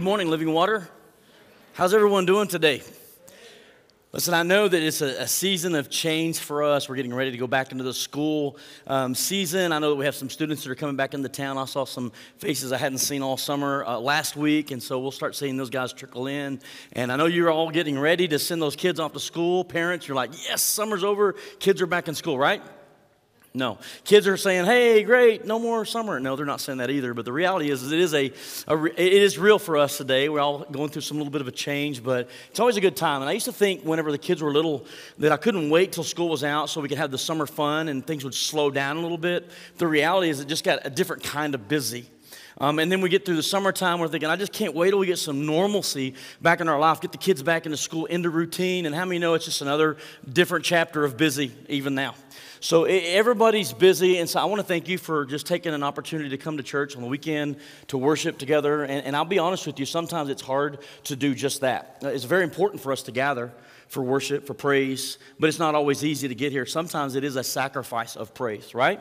Good morning, Living Water. How's everyone doing today? Listen, I know that it's a, a, season of change for us. We're getting ready to go back into the school um, season. I know that we have some students that are coming back into town. I saw some faces I hadn't seen all summer uh, last week, and so we'll start seeing those guys trickle in. And I know you're all getting ready to send those kids off to school. Parents, you're like, yes, summer's over, kids are back in school, right? No. Kids are saying, hey, great, no more summer. No, they're not saying that either. But the reality is, it is, a, a, it is real for us today. We're all going through some little bit of a change, but it's always a good time. And I used to think whenever the kids were little that I couldn't wait till school was out so we could have the summer fun and things would slow down a little bit. The reality is, it just got a different kind of busy. Um, and then we get through the summertime, we're thinking, I just can't wait till we get some normalcy back in our life, get the kids back into school, into routine. And how many know it's just another different chapter of busy even now? So everybody's busy, and so I want to thank you for just taking an opportunity to come to church on the weekend to worship together. And, and I'll be honest with you, sometimes it's hard to do just that. Uh, it's very important for us to gather for worship, for praise, but it's not always easy to get here. Sometimes it is a sacrifice of praise, right?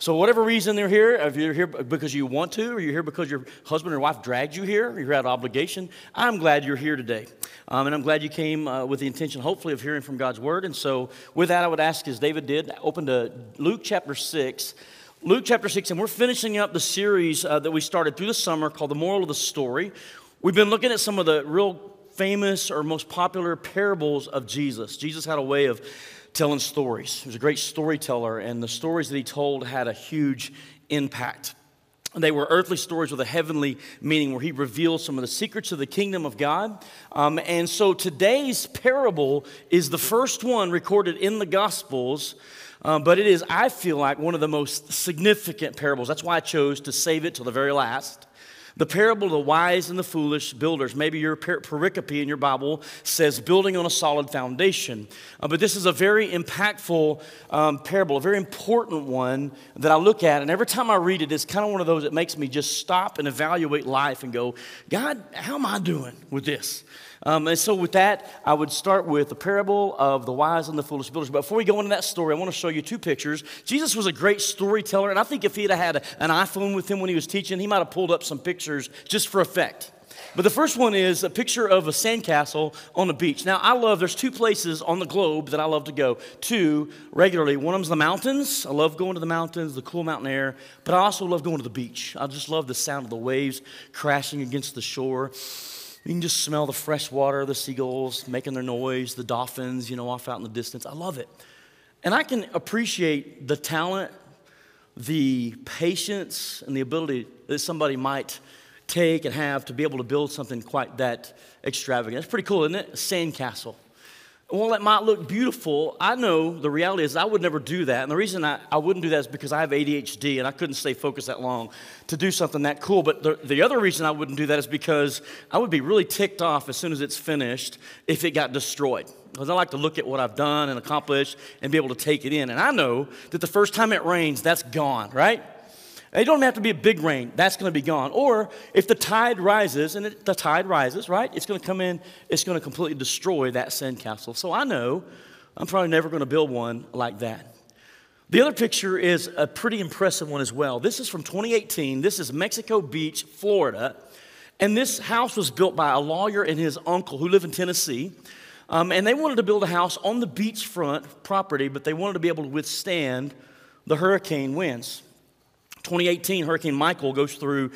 So, whatever reason they're here, if you're here because you want to, or you're here because your husband or wife dragged you here, or you're out of obligation, I'm glad you're here today. Um, and I'm glad you came uh, with the intention, hopefully, of hearing from God's word. And so, with that, I would ask, as David did, open to Luke chapter 6. Luke chapter 6, and we're finishing up the series uh, that we started through the summer called The Moral of the Story. We've been looking at some of the real famous or most popular parables of Jesus. Jesus had a way of telling stories. He was a great storyteller, and the stories that he told had a huge impact. They were earthly stories with a heavenly meaning where he revealed some of the secrets of the kingdom of God. Um, and so today's parable is the first one recorded in the Gospels, um, but it is, I feel like, one of the most significant parables. That's why I chose to save it till the very last. The parable of the wise and the foolish builders. Maybe your pericope in your Bible says building on a solid foundation. Uh, but this is a very impactful um, parable, a very important one that I look at. And every time I read it, it's kind of one of those that makes me just stop and evaluate life and go, God, how am I doing with this? Um, and so, with that, I would start with the parable of the wise and the foolish builders. But before we go into that story, I want to show you two pictures. Jesus was a great storyteller, and I think if he had had an iPhone with him when he was teaching, he might have pulled up some pictures just for effect. But the first one is a picture of a sandcastle on a beach. Now, I love, there's two places on the globe that I love to go to regularly. One of them's the mountains. I love going to the mountains, the cool mountain air, but I also love going to the beach. I just love the sound of the waves crashing against the shore. You can just smell the fresh water, the seagulls making their noise, the dolphins, you know, off out in the distance. I love it. And I can appreciate the talent, the patience, and the ability that somebody might take and have to be able to build something quite that extravagant. That's pretty cool, isn't it? A sandcastle. While it might look beautiful, I know the reality is I would never do that. And the reason I, I wouldn't do that is because I have ADHD and I couldn't stay focused that long to do something that cool. But the, the other reason I wouldn't do that is because I would be really ticked off as soon as it's finished if it got destroyed. Because I like to look at what I've done and accomplished and be able to take it in. And I know that the first time it rains, that's gone, right? It don't have to be a big rain. That's going to be gone. Or if the tide rises, and it, the tide rises, right? It's going to come in. It's going to completely destroy that sandcastle. So I know I'm probably never going to build one like that. The other picture is a pretty impressive one as well. This is from 2018. This is Mexico Beach, Florida. And this house was built by a lawyer and his uncle who live in Tennessee. Um, and they wanted to build a house on the beachfront property, but they wanted to be able to withstand the hurricane winds. 2018, Hurricane Michael goes through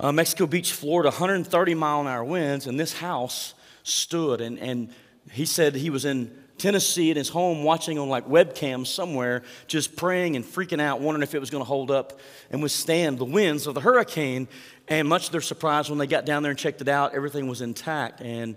uh, Mexico Beach, Florida, 130 mile an hour winds, and this house stood. And, and he said he was in Tennessee at his home watching on like webcams somewhere, just praying and freaking out, wondering if it was going to hold up and withstand the winds of the hurricane. And much to their surprise, when they got down there and checked it out, everything was intact. And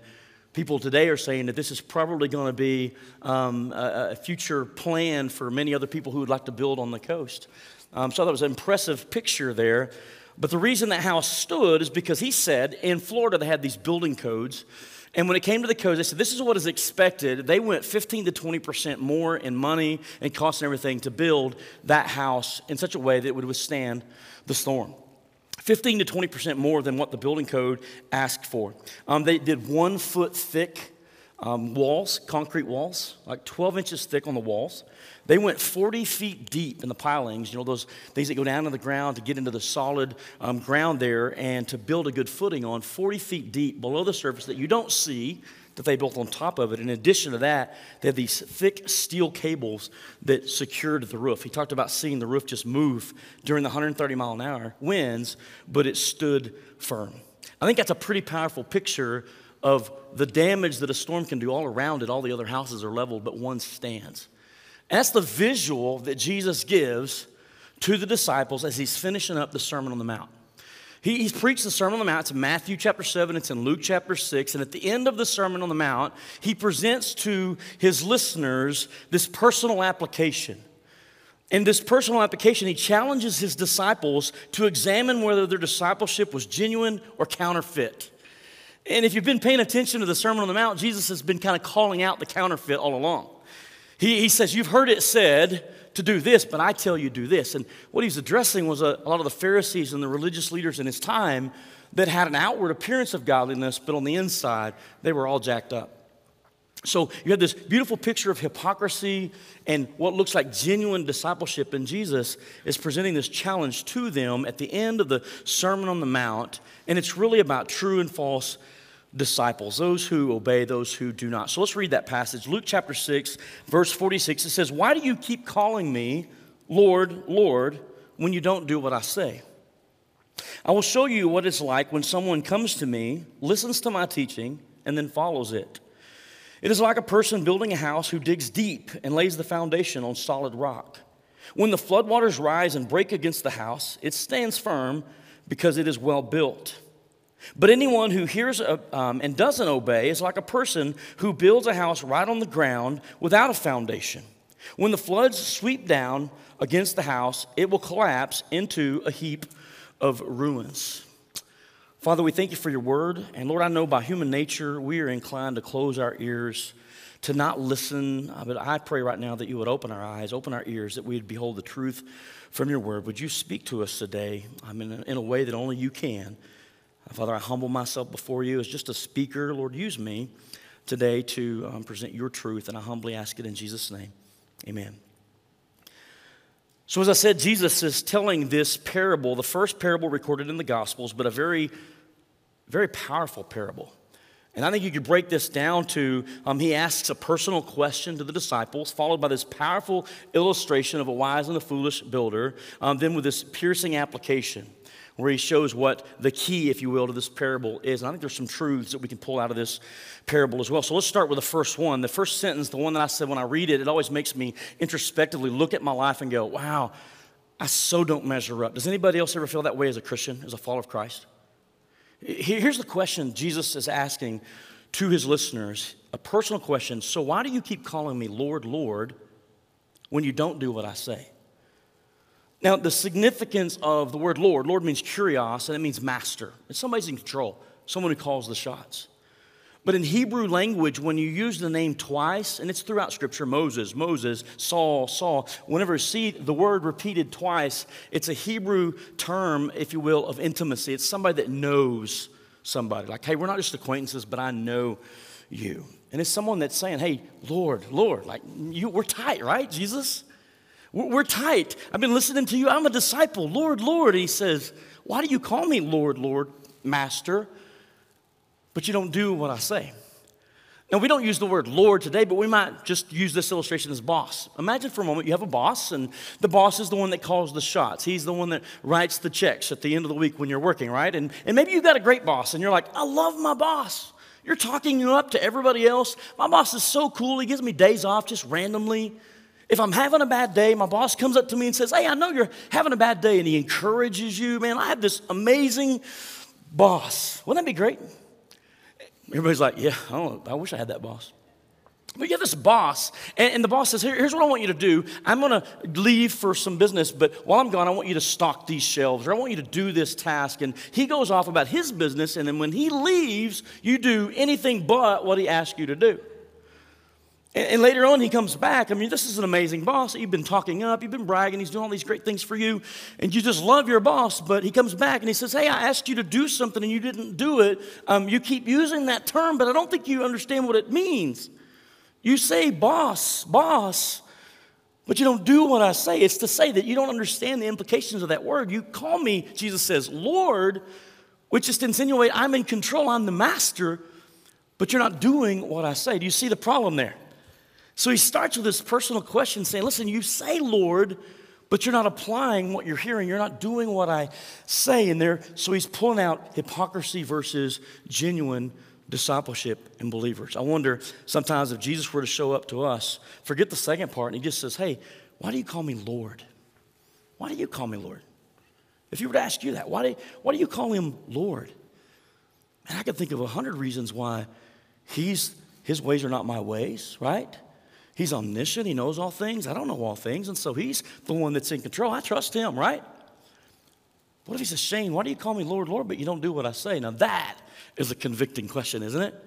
people today are saying that this is probably going to be um, a, a future plan for many other people who would like to build on the coast. Um, so that was an impressive picture there. But the reason that house stood is because he said in Florida they had these building codes. And when it came to the codes, they said this is what is expected. They went 15 to 20% more in money and cost and everything to build that house in such a way that it would withstand the storm. 15 to 20% more than what the building code asked for. Um, they did one foot thick um, walls, concrete walls, like 12 inches thick on the walls. They went 40 feet deep in the pilings, you know, those things that go down to the ground to get into the solid um, ground there and to build a good footing on, 40 feet deep below the surface that you don't see that they built on top of it. In addition to that, they had these thick steel cables that secured the roof. He talked about seeing the roof just move during the 130 mile an hour winds, but it stood firm. I think that's a pretty powerful picture of the damage that a storm can do all around it. All the other houses are leveled, but one stands. And that's the visual that Jesus gives to the disciples as he's finishing up the Sermon on the Mount. He, he's preached the Sermon on the Mount. It's in Matthew chapter 7, it's in Luke chapter 6. And at the end of the Sermon on the Mount, he presents to his listeners this personal application. In this personal application, he challenges his disciples to examine whether their discipleship was genuine or counterfeit. And if you've been paying attention to the Sermon on the Mount, Jesus has been kind of calling out the counterfeit all along. He, he says, You've heard it said to do this, but I tell you do this. And what he's addressing was a, a lot of the Pharisees and the religious leaders in his time that had an outward appearance of godliness, but on the inside, they were all jacked up. So you have this beautiful picture of hypocrisy and what looks like genuine discipleship, and Jesus is presenting this challenge to them at the end of the Sermon on the Mount, and it's really about true and false disciples, those who obey, those who do not. So let's read that passage. Luke chapter 6, verse 46, it says, Why do you keep calling me Lord, Lord, when you don't do what I say? I will show you what it's like when someone comes to me, listens to my teaching, and then follows it. It is like a person building a house who digs deep and lays the foundation on solid rock. When the floodwaters rise and break against the house, it stands firm because it is well built. But anyone who hears uh, um, and doesn't obey is like a person who builds a house right on the ground without a foundation. When the floods sweep down against the house, it will collapse into a heap of ruins. Father, we thank you for your word. And Lord, I know by human nature we are inclined to close our ears, to not listen. Uh, but I pray right now that you would open our eyes, open our ears, that we'd behold the truth from your word. Would you speak to us today I mean, in a way that only you can? Father, I humble myself before you as just a speaker. Lord, use me today to um, present your truth, and I humbly ask it in Jesus' name. Amen. So, as I said, Jesus is telling this parable, the first parable recorded in the Gospels, but a very, very powerful parable. And I think you could break this down to um, he asks a personal question to the disciples, followed by this powerful illustration of a wise and a foolish builder, um, then with this piercing application where he shows what the key, if you will, to this parable is. And I think there's some truths that we can pull out of this parable as well. So let's start with the first one. The first sentence, the one that I said when I read it, it always makes me introspectively look at my life and go, wow, I so don't measure up. Does anybody else ever feel that way as a Christian, as a follower of Christ? Here's the question Jesus is asking to his listeners a personal question. So, why do you keep calling me Lord, Lord when you don't do what I say? Now, the significance of the word Lord, Lord means kurios, and it means master. It's somebody's in control, someone who calls the shots. But in Hebrew language, when you use the name twice, and it's throughout Scripture Moses, Moses, Saul, Saul, whenever you see the word repeated twice, it's a Hebrew term, if you will, of intimacy. It's somebody that knows somebody. Like, hey, we're not just acquaintances, but I know you. And it's someone that's saying, hey, Lord, Lord, like, you, we're tight, right, Jesus? We're tight. I've been listening to you. I'm a disciple. Lord, Lord. He says, Why do you call me Lord, Lord, Master? But you don't do what I say. Now, we don't use the word Lord today, but we might just use this illustration as boss. Imagine for a moment you have a boss, and the boss is the one that calls the shots. He's the one that writes the checks at the end of the week when you're working, right? And, and maybe you've got a great boss, and you're like, I love my boss. You're talking you up to everybody else. My boss is so cool. He gives me days off just randomly. If I'm having a bad day, my boss comes up to me and says, Hey, I know you're having a bad day, and he encourages you. Man, I have this amazing boss. Wouldn't that be great? Everybody's like, Yeah, I, I wish I had that boss. But you have this boss, and, and the boss says, Here, Here's what I want you to do. I'm going to leave for some business, but while I'm gone, I want you to stock these shelves, or I want you to do this task. And he goes off about his business, and then when he leaves, you do anything but what he asked you to do. And, later on, he comes back. I mean, this is an amazing boss. You've been talking up, you've been bragging, he's doing all these great things for you, and you just love your boss. But he comes back and he says, Hey, I asked you to do something and you didn't do it. Um, you keep using that term, but I don't think you understand what it means. You say boss, boss, but you don't do what I say. It's to say that you don't understand the implications of that word. You call me, Jesus says, Lord, which is to insinuate I'm in control, I'm the master, but you're not doing what I say. Do you see the problem there? So he starts with this personal question saying, Listen, you say, Lord, but you're not applying what you're hearing. You're not doing what I say. And there, so he's pulling out hypocrisy versus genuine discipleship in believers. I wonder sometimes if Jesus were to show up to us, forget the second part, and he just says, Hey, why do you call me Lord? Why do you call me Lord? If you were to ask you that, why do, why do you call him Lord? And I can think of a hundred reasons why he's, his ways are not my ways, right? He's omniscient. He knows all things. I don't know all things. And so he's the one that's in control. I trust him, right? What if he's ashamed? Why do you call me Lord, Lord, but you don't do what I say? Now that is a convicting question, isn't it?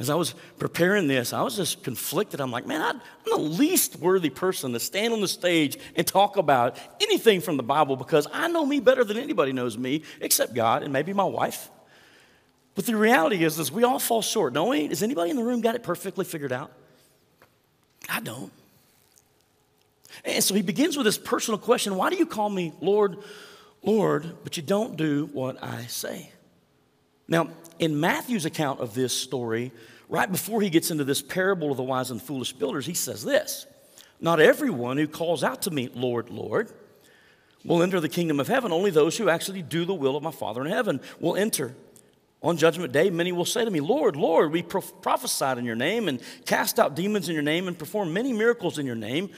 As I was preparing this, I was just conflicted. I'm like, man, I'm the least worthy person to stand on the stage and talk about anything from the Bible because I know me better than anybody knows me except God and maybe my wife. But the reality is, is we all fall short, don't we? Has anybody in the room got it perfectly figured out? I don't. And so he begins with this personal question Why do you call me Lord, Lord, but you don't do what I say? Now, in Matthew's account of this story, right before he gets into this parable of the wise and foolish builders, he says this Not everyone who calls out to me, Lord, Lord, will enter the kingdom of heaven. Only those who actually do the will of my Father in heaven will enter. On judgment day, many will say to me, Lord, Lord, we prophesied in your name and cast out demons in your name and performed many miracles in your name.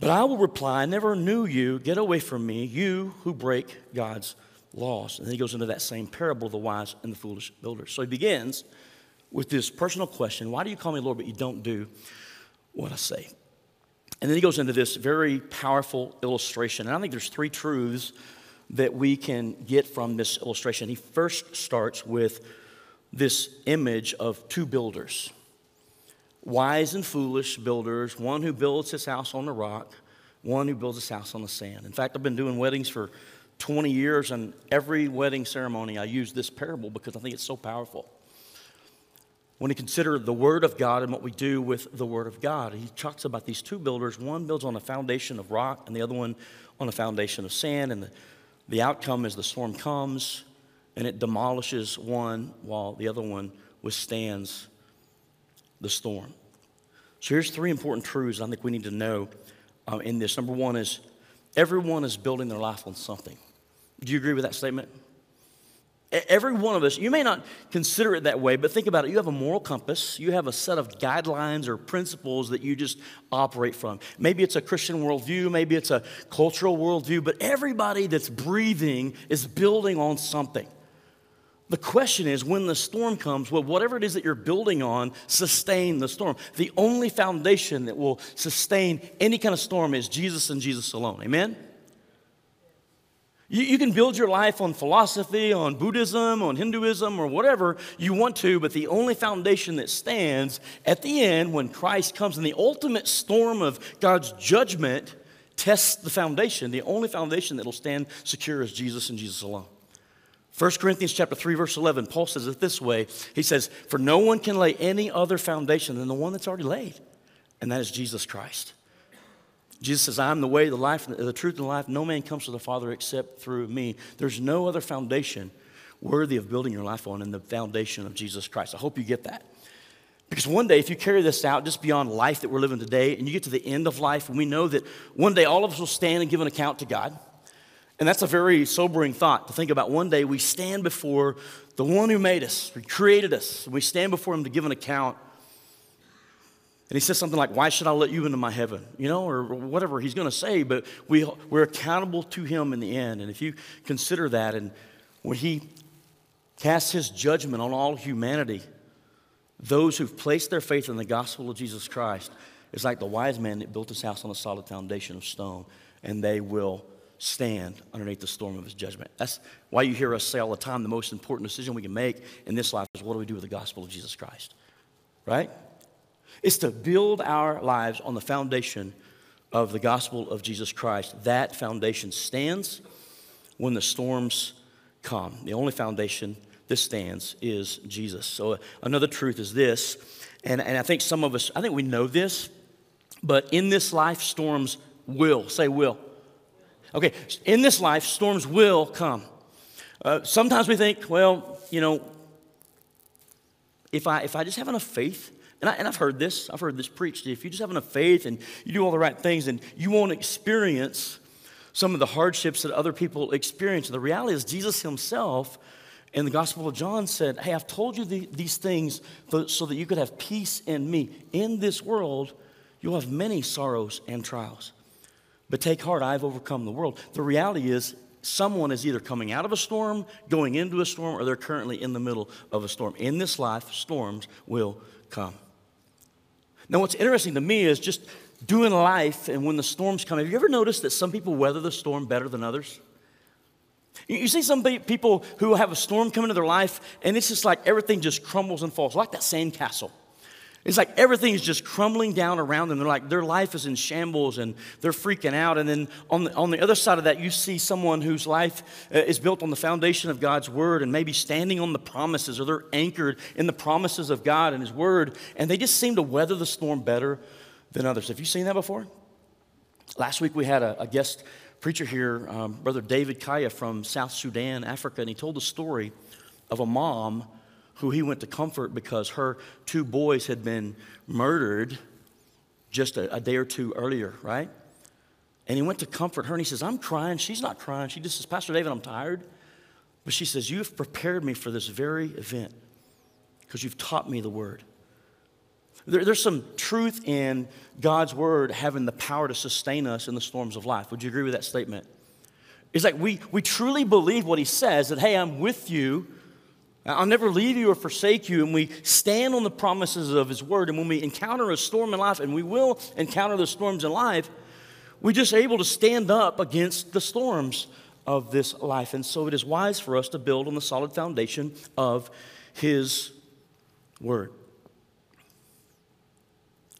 But I will reply, I never knew you. Get away from me, you who break God's laws. And then he goes into that same parable of the wise and the foolish builders. So he begins with this personal question Why do you call me Lord, but you don't do what I say? And then he goes into this very powerful illustration. And I think there's three truths that we can get from this illustration. He first starts with this image of two builders wise and foolish builders, one who builds his house on the rock, one who builds his house on the sand. In fact, I've been doing weddings for 20 years, and every wedding ceremony I use this parable because I think it's so powerful. When you consider the Word of God and what we do with the Word of God, he talks about these two builders. One builds on a foundation of rock, and the other one on a foundation of sand. And the the outcome is the storm comes and it demolishes one while the other one withstands the storm. So here's three important truths I think we need to know uh, in this. Number one is everyone is building their life on something. Do you agree with that statement? Every one of us, you may not consider it that way, but think about it. You have a moral compass, you have a set of guidelines or principles that you just operate from. Maybe it's a Christian worldview, maybe it's a cultural worldview, but everybody that's breathing is building on something. The question is when the storm comes, well, whatever it is that you're building on, sustain the storm. The only foundation that will sustain any kind of storm is Jesus and Jesus alone. Amen? You, you can build your life on philosophy, on Buddhism, on Hinduism, or whatever you want to, but the only foundation that stands at the end when Christ comes and the ultimate storm of God's judgment tests the foundation, the only foundation that will stand secure is Jesus and Jesus alone. 1 Corinthians chapter 3 verse 11 Paul says it this way. He says for no one can lay any other foundation than the one that's already laid and that is Jesus Christ Jesus says, I'm the way, the life, the truth, and the life. No man comes to the Father except through me. There's no other foundation worthy of building your life on than the foundation of Jesus Christ. I hope you get that. Because one day, if you carry this out just beyond life that we're living today, and you get to the end of life, and we know that one day all of us will stand and give an account to God. And that's a very sobering thought to think about. One day we stand before the one who made us, who created us. and We stand before him to give an account and he says something like, Why should I let you into my heaven? You know, or whatever he's going to say, but we, we're accountable to him in the end. And if you consider that, and when he casts his judgment on all humanity, those who've placed their faith in the gospel of Jesus Christ, is like the wise man that built his house on a solid foundation of stone, and they will stand underneath the storm of his judgment. That's why you hear us say all the time the most important decision we can make in this life is what do we do with the gospel of Jesus Christ? Right? It's to build our lives on the foundation of the gospel of Jesus Christ. That foundation stands when the storms come. The only foundation that stands is Jesus. So, uh, another truth is this, and, and I think some of us, I think we know this, but in this life, storms will. Say will. Okay, in this life, storms will come. Uh, sometimes we think, well, you know, if I, if I just have enough faith, and, I, and I've heard this, I've heard this preached, if you just have enough faith and you do all the right things, and you won't experience some of the hardships that other people experience. The reality is, Jesus himself in the Gospel of John said, Hey, I've told you the, these things so that you could have peace in me. In this world, you'll have many sorrows and trials. But take heart, I've overcome the world. The reality is, someone is either coming out of a storm, going into a storm, or they're currently in the middle of a storm. In this life, storms will come. Now, what's interesting to me is just doing life and when the storms come. Have you ever noticed that some people weather the storm better than others? You see some people who have a storm come into their life and it's just like everything just crumbles and falls, like that sandcastle. It's like everything's just crumbling down around them. They're like, their life is in shambles and they're freaking out. And then on the, on the other side of that, you see someone whose life uh, is built on the foundation of God's word and maybe standing on the promises or they're anchored in the promises of God and His word. And they just seem to weather the storm better than others. Have you seen that before? Last week we had a, a guest preacher here, um, Brother David Kaya from South Sudan, Africa, and he told the story of a mom who he went to comfort because her two boys had been murdered just a, a, day or two earlier, right? And he went to comfort her and he says, I'm crying. She's not crying. She just says, Pastor David, I'm tired. But she says, You have prepared me for this very event because you've taught me the word. There, there's some truth in God's word having the power to sustain us in the storms of life. Would you agree with that statement? It's like we, we truly believe what he says that, hey, I'm with you I'll never leave you or forsake you. And we stand on the promises of His Word. And when we encounter a storm in life, and we will encounter the storms in life, we're just able to stand up against the storms of this life. And so it is wise for us to build on the solid foundation of His Word.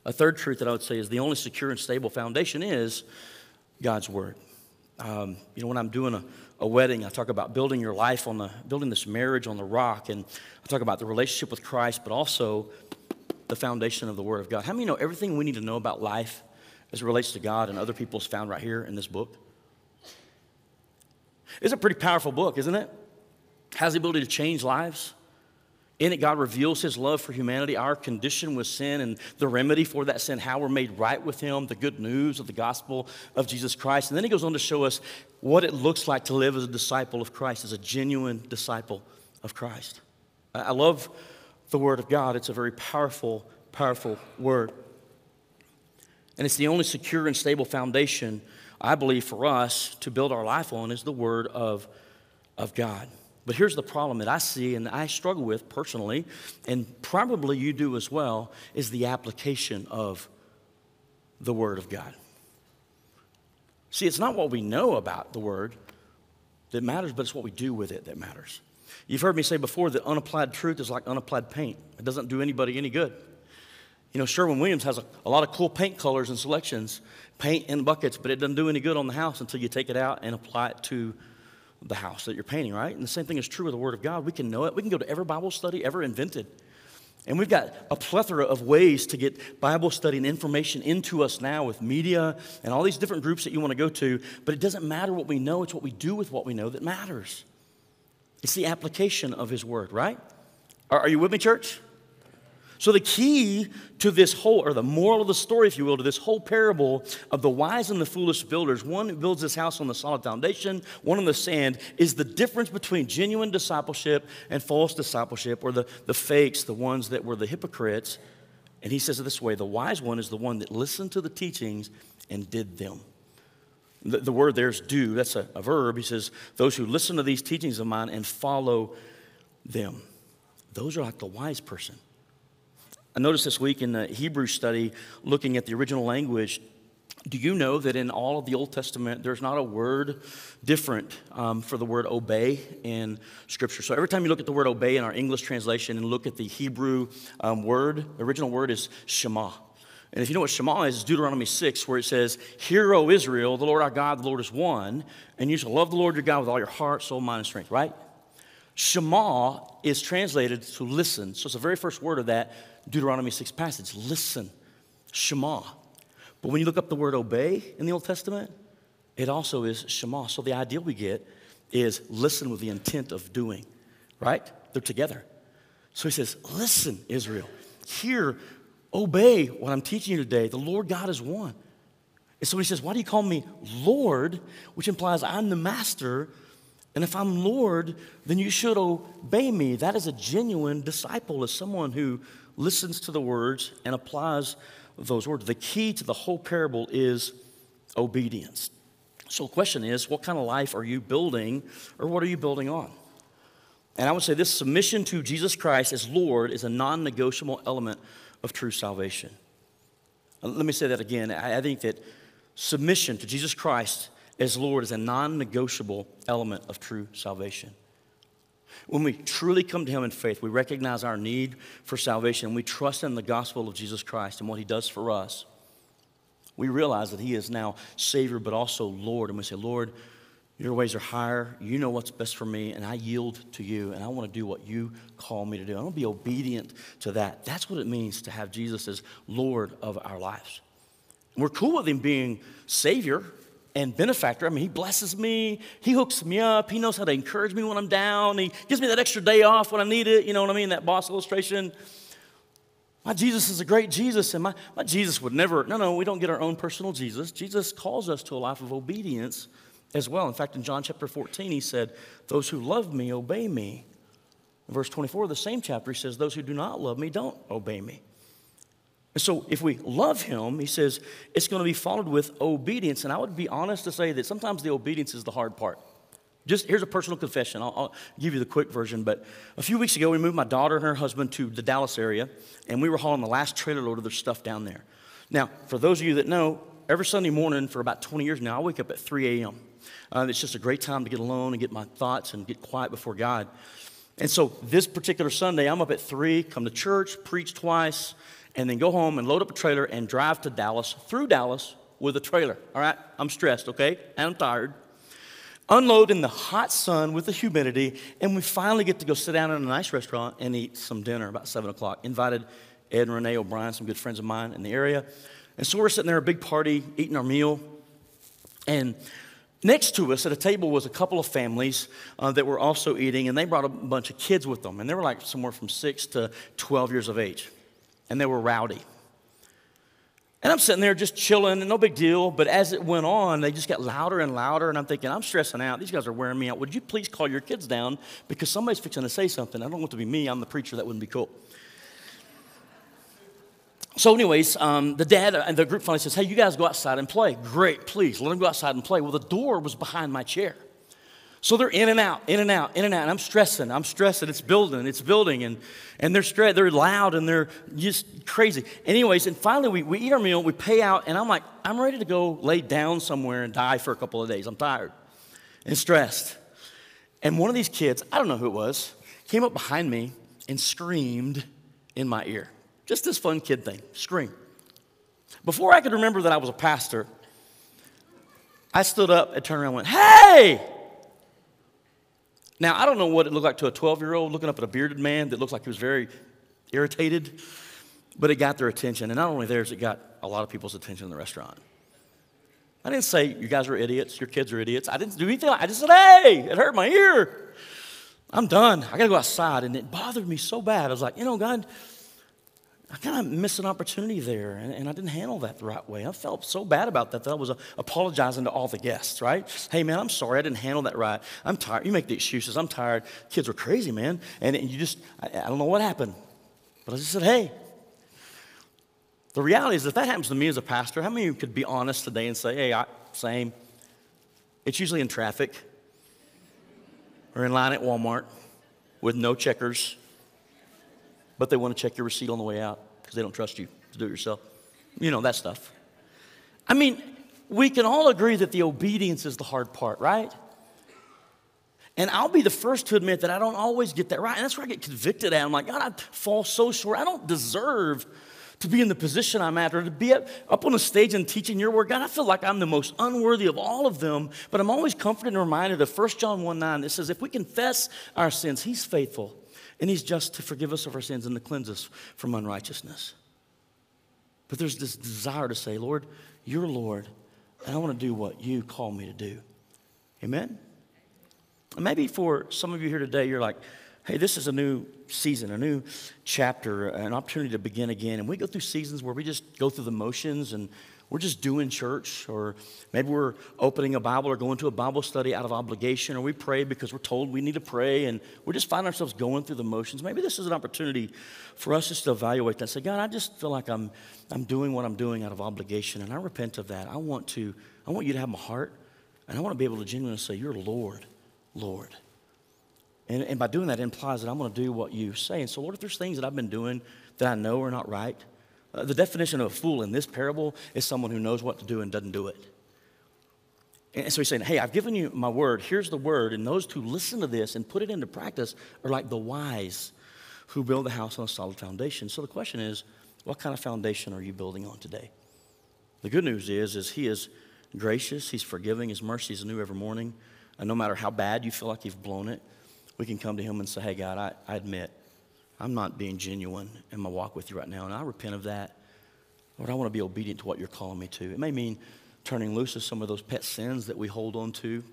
A third truth that I would say is the only secure and stable foundation is God's Word. Um, you know, when I'm doing a a wedding, I talk about building your life on the, building this marriage on the rock. And I talk about the relationship with Christ, but also the foundation of the Word of God. How many know everything we need to know about life as it relates to God and other people is found right here in this book? It's a pretty powerful book, isn't it? Has the ability to change lives. In it, God reveals his love for humanity, our condition with sin, and the remedy for that sin, how we're made right with him, the good news of the gospel of Jesus Christ. And then he goes on to show us what it looks like to live as a disciple of Christ, as a genuine disciple of Christ. I love the Word of God, it's a very powerful, powerful Word. And it's the only secure and stable foundation, I believe, for us to build our life on is the Word of, of God. But here's the problem that I see and I struggle with personally, and probably you do as well, is the application of the Word of God. See, it's not what we know about the Word that matters, but it's what we do with it that matters. You've heard me say before that unapplied truth is like unapplied paint, it doesn't do anybody any good. You know, Sherwin Williams has a, a lot of cool paint colors and selections, paint in buckets, but it doesn't do any good on the house until you take it out and apply it to the house that you're painting, right? And the same thing is true with the Word of God. We can know it. We can go to every Bible study ever invented. And we've got a plethora of ways to get Bible study and information into us now with media and all these different groups that you want to go to. But it doesn't matter what we know, it's what we do with what we know that matters. It's the application of His Word, right? Are, are you with me, church? So, the key to this whole, or the moral of the story, if you will, to this whole parable of the wise and the foolish builders, one builds his house on the solid foundation, one on the sand, is the difference between genuine discipleship and false discipleship, or the, the fakes, the ones that were the hypocrites. And he says it this way the wise one is the one that listened to the teachings and did them. The, the word there's do, that's a, a verb. He says, Those who listen to these teachings of mine and follow them. Those are like the wise person. I noticed this week in the Hebrew study, looking at the original language, Do you know that in all of the Old Testament, there's not a word different um, for the word obey in Scripture? So every time you look at the word obey in our English translation and look at the Hebrew um, word, the original word is Shema. And if you know what Shema is, it's Deuteronomy 6, where it says, Hear, O Israel, the Lord our God, the Lord is one, and you shall love the Lord your God with all your heart, soul, mind, and strength, right? Shema is translated to listen. So it's the very first word of that Deuteronomy 6 passage listen. Shema. But when you look up the word obey in the Old Testament, it also is Shema. So the idea we get is listen with the intent of doing, right? They're together. So he says, Listen, Israel, hear, obey what I'm teaching you today. The Lord God is one. And so he says, Why do you call me Lord? Which implies I'm the master. And if I'm Lord, then you should obey me. That is a genuine disciple, is someone who listens to the words and applies those words. The key to the whole parable is obedience. So the question is, what kind of life are you building or what are you building on? And I would say this submission to Jesus Christ as Lord is a non negotiable element of true salvation. Let me say that again. I think that submission to Jesus Christ as Lord is a non negotiable element of true salvation. When we truly come to Him in faith, we recognize our need for salvation, we trust in the gospel of Jesus Christ and what He does for us. We realize that He is now Savior, but also Lord. And we say, Lord, your ways are higher. You know what's best for me, and I yield to you, and I want to do what you call me to do. I want to be obedient to that. That's what it means to have Jesus as Lord of our lives. And we're cool with Him being Savior and benefactor. I mean, he blesses me, he hooks me up, he knows how to encourage me when I'm down, he gives me that extra day off when I need it. You know what I mean? That boss illustration. My Jesus is a great Jesus, and my, my Jesus would never, no, no, we don't get our own personal Jesus. Jesus calls us to a life of obedience as well. In fact, in John chapter 14, he said, Those who love me obey me. In verse 24 of the same chapter, he says, Those who do not love me don't obey me. And so, if we love him, he says it's going to be followed with obedience. And I would be honest to say that sometimes the obedience is the hard part. Just here's a personal confession. I'll, I'll, give you the quick version. But a few weeks ago, we moved my daughter and her husband to the Dallas area, and we were hauling the last trailer load of their stuff down there. Now, for those of you that know, every Sunday morning for about 20 years now, I wake up at 3 a.m. Uh, it's just a great time to get alone and get my thoughts and get quiet before God. And so this particular Sunday, I'm up at 3, come to church, preach twice, and then go home and load up a trailer and drive to Dallas, through Dallas, with a trailer. All right? I'm stressed, okay? And I'm tired. Unload in the hot sun with the humidity, and we finally get to go sit down in a nice restaurant and eat some dinner about 7 o'clock. Invited Ed and Renee O'Brien, some good friends of mine in the area. And so we're sitting there, a big party, eating our meal. And next to us at a table was a couple of families uh, that were also eating, and they brought a bunch of kids with them. And they were like somewhere from 6 to 12 years of age and they were rowdy. And I'm sitting there just chilling, and no big deal. But as it went on, they just got louder and louder. And I'm thinking, I'm stressing out. These guys are wearing me out. Would you please call your kids down? Because somebody's fixing to say something. I don't want to be me. I'm the preacher. That wouldn't be cool. So, anyways, um, the dad and the group finally says, Hey, you guys go outside and play. Great, please. Let them go outside and play. Well, the door was behind my chair. So they're in and out, in and out, in and out. And I'm stressing. I'm stressing. It's building. It's building. And, and they're stressed. They're loud and they're just crazy. Anyways, and finally we, we eat our meal, we pay out, and I'm like, I'm ready to go lay down somewhere and die for a couple of days. I'm tired and stressed. And one of these kids, I don't know who it was, came up behind me and screamed in my ear. Just this fun kid thing, scream. Before I could remember that I was a pastor, I stood up and turned around and went, Hey! Now, I don't know what it looked like to a 12 year old looking up at a bearded man that looks like he was very irritated, but it got their attention. And not only theirs, it got a lot of people's attention in the restaurant. I didn't say, you guys are idiots, your kids are idiots. I didn't do anything. I just said, hey, it hurt my ear. I'm done. I got to go outside. And it bothered me so bad. I was like, you know, God, I kind of missed an opportunity there, and, and, I didn't handle that the right way. I felt so bad about that that I was uh, apologizing to all the guests, right? Hey, man, I'm sorry I didn't handle that right. I'm tired. You make the excuses. I'm tired. Kids were crazy, man. And, and you just, I, I, don't know what happened. But I just said, hey. The reality is, if that happens to me as a pastor, how many of you could be honest today and say, hey, I, same? It's usually in traffic or in line at Walmart with no checkers but they want to check your receipt on the way out because they don't trust you to do it yourself. You know, that stuff. I mean, we can all agree that the obedience is the hard part, right? And I'll be the first to admit that I don't always get that right. And that's where I get convicted at. I'm like, God, I fall so short. I don't deserve to be in the position I'm at or to be up, up on a stage and teaching your word. God, I feel like I'm the most unworthy of all of them. But I'm always comforted and reminded of 1 John 1 9 that says, if we confess our sins, He's faithful and He's just to forgive us of our sins and to cleanse us from unrighteousness. But there's this desire to say, Lord, you're Lord, and I want to do what you call me to do. Amen? Maybe for some of you here today, you're like, hey, this is a new season, a new chapter, an opportunity to begin again. And we go through seasons where we just go through the motions and we're just doing church, or maybe we're opening a Bible or going to a Bible study out of obligation, or we pray because we're told we need to pray, and we're just finding ourselves going through the motions. Maybe this is an opportunity for us just to evaluate that and say, God, I just feel like I'm, I'm doing what I'm doing out of obligation, and I repent of that. I want to, I want you to have my heart, and I want to be able to genuinely say, You're Lord, Lord. And, and by doing that, implies that I'm going to do what you say. And so, Lord, if there's things that I've been doing that I know are not right, uh, the definition of a fool in this parable is someone who knows what to do and doesn't do it. And so he's saying, Hey, I've given you my word. Here's the word. And those who listen to this and put it into practice are like the wise who build the house on a solid foundation. So the question is, what kind of foundation are you building on today? The good news is, is he is gracious, he's forgiving, his mercy is new every morning. And no matter how bad you feel like you've blown it, we can come to him and say, Hey, God, I, I admit I'm not being genuine in my walk with you right now, and I repent of that. Lord, I want to be obedient to what you're calling me to. It may mean turning loose of some of those pet sins that we hold on to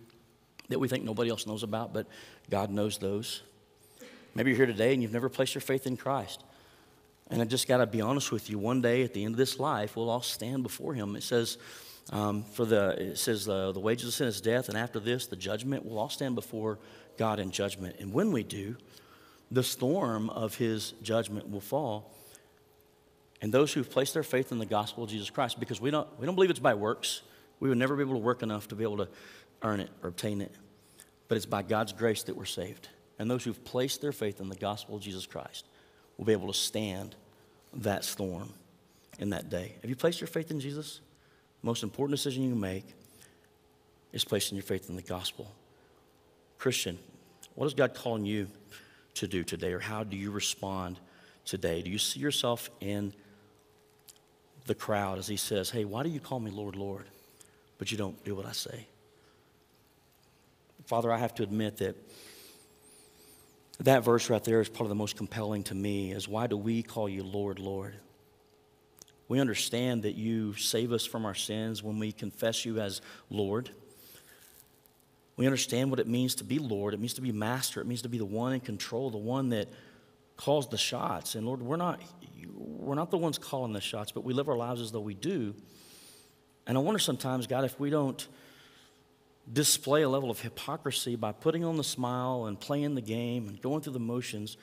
that we think nobody else knows about, but God knows those. Maybe you're here today and you've never placed your faith in Christ. And I just got to be honest with you. One day at the end of this life, we'll all stand before Him. It says, um, for the it says uh, the wages of sin is death, and after this, the judgment. We'll all stand before God in judgment. And when we do, the storm of his judgment will fall. And those who've placed their faith in the gospel of Jesus Christ, because we don't, we don't believe it's by works, we would never be able to work enough to be able to earn it or obtain it. But it's by God's grace that we're saved. And those who've placed their faith in the gospel of Jesus Christ will be able to stand that storm in that day. Have you placed your faith in Jesus? The Most important decision you can make is placing your faith in the gospel. Christian, what is God calling you to do today, or how do you respond today? Do you see yourself in the crowd as he says, Hey, why do you call me Lord, Lord, but you don't do what I say? Father, I have to admit that that verse right there is probably the most compelling to me is why do we call you Lord, Lord? We understand that you save us from our sins when we confess you as Lord. We understand what it means to be Lord. It means to be master. It means to be the one in control, the one that calls the shots. And Lord, we're not, we're not the ones calling the shots, but we live our lives as though we do. And I wonder sometimes, God, if we don't display a level of hypocrisy by putting on the smile and playing the game and going through the motions,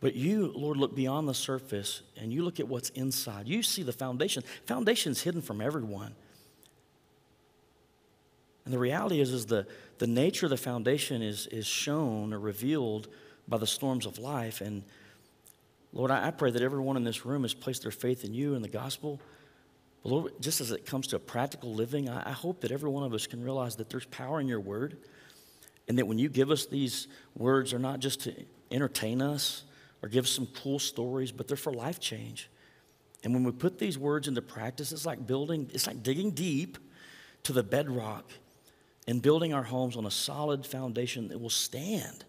but you, Lord, look beyond the surface and you look at what's inside. You see the foundation. Foundation's hidden from everyone. And the reality is, is the, the nature of the foundation is, is shown or revealed by the storms of life. And Lord, I, pray that everyone in this room has placed their faith in you and the gospel. But Lord, just as it comes to practical living, I, I hope that every one of us can realize that there's power in your word. And that when you give us these words, they're not just to entertain us or give some cool stories, but they're for life change. And when we put these words into practice, it's like building, it's like digging deep to the bedrock and building our homes on a solid foundation that will stand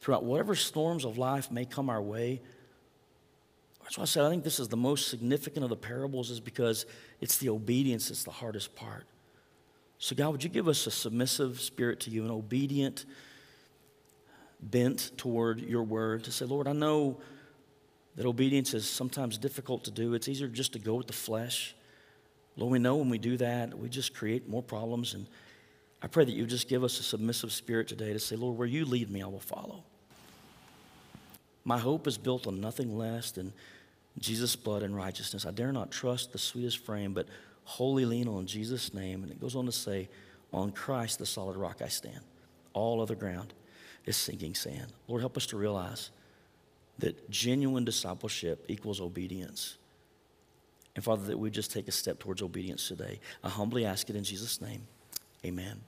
throughout whatever storms of life may come our way. That's why I said I think this is the most significant of the parables, is because it's the obedience that's the hardest part. So, God, would you give us a submissive spirit to you, an obedient bent toward your word to say, Lord, I know that obedience is sometimes difficult to do. It's easier just to go with the flesh. Lord, we know when we do that, we just create more problems and I pray that you just give us a submissive spirit today to say, Lord, where you lead me, I will follow. My hope is built on nothing less than Jesus' blood and righteousness. I dare not trust the sweetest frame, but wholly lean on Jesus' name. And it goes on to say, On Christ, the solid rock, I stand. All other ground is sinking sand. Lord, help us to realize that genuine discipleship equals obedience. And Father, that we just take a step towards obedience today. I humbly ask it in Jesus' name. Amen.